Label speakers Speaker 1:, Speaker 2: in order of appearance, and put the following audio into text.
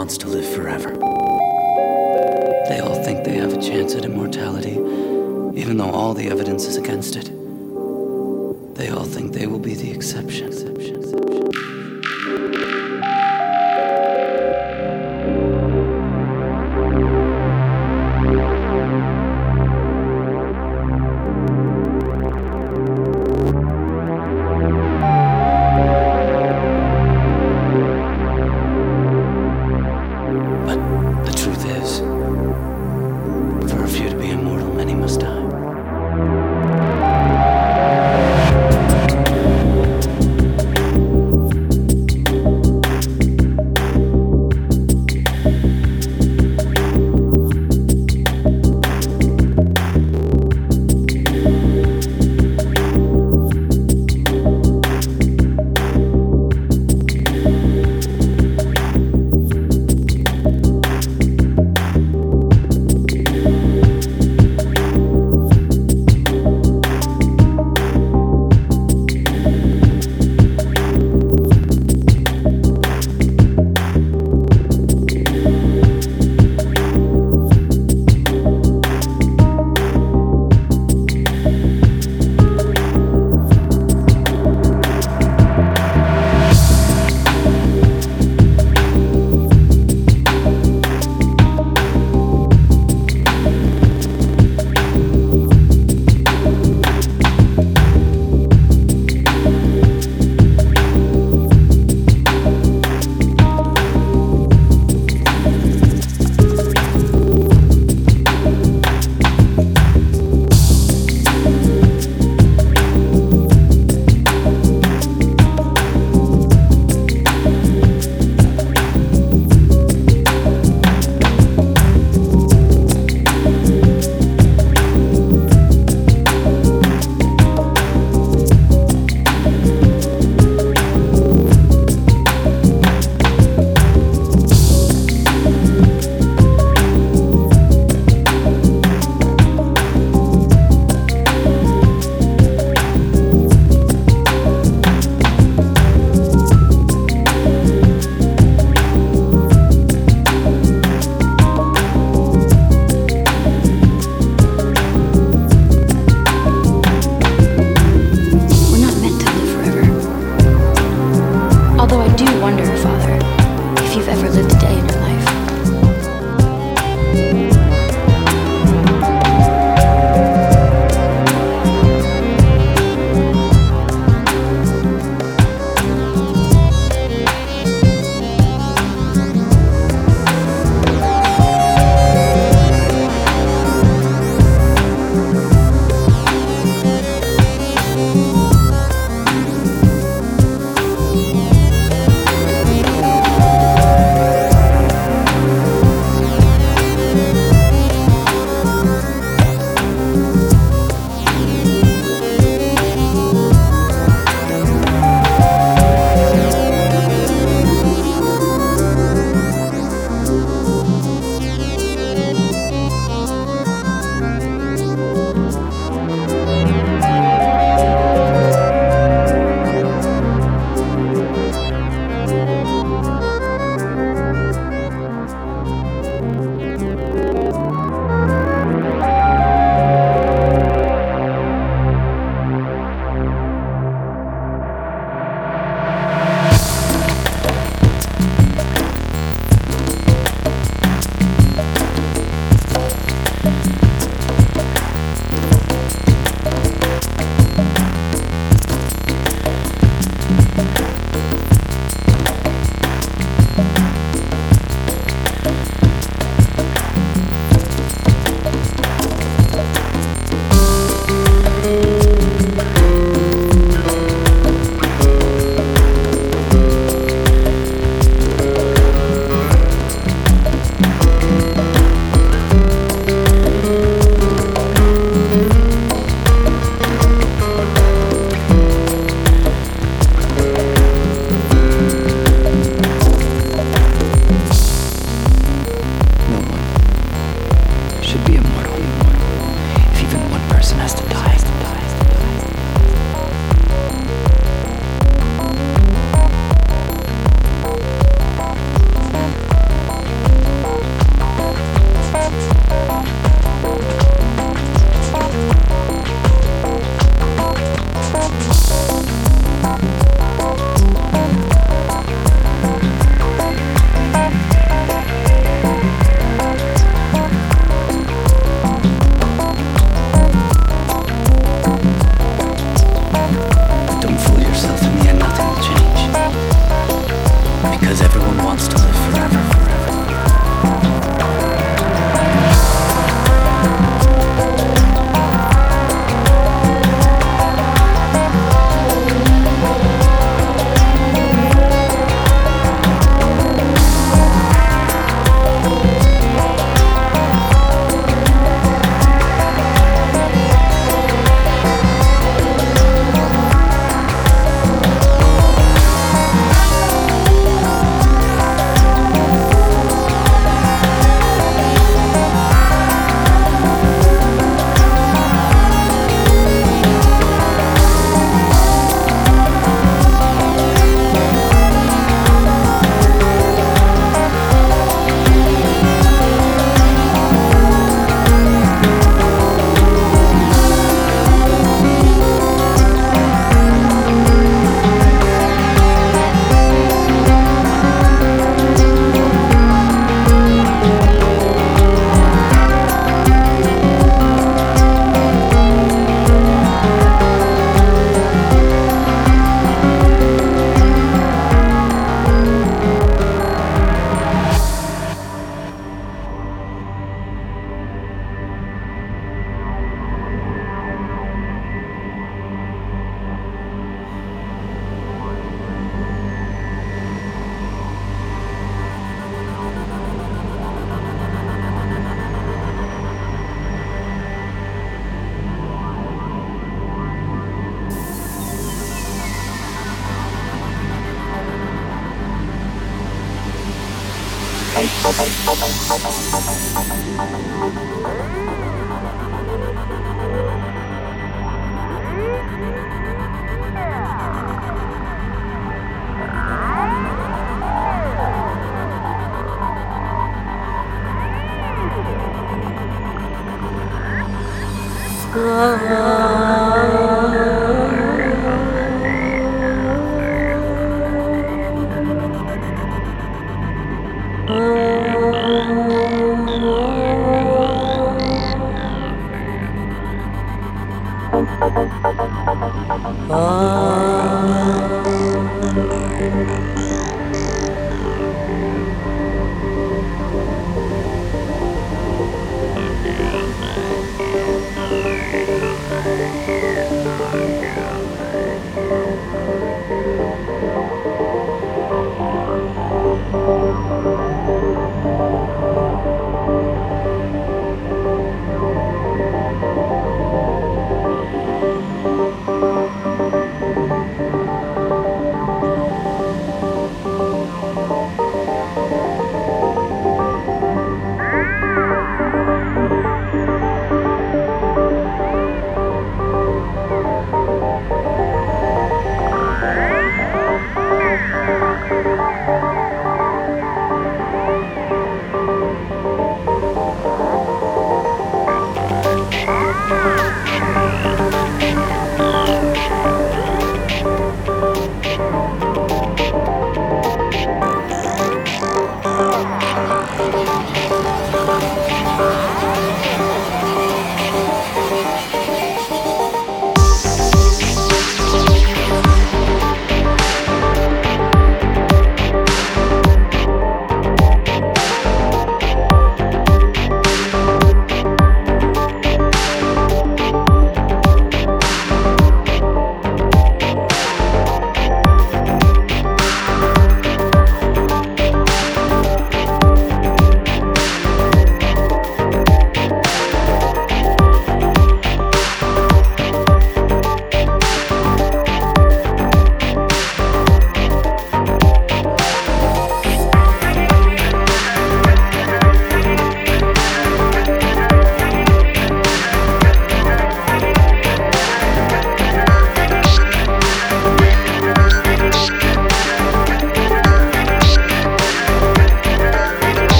Speaker 1: wants to live forever. They all think they have a chance at immortality, even though all the evidence is against it. They all think they will be the exception.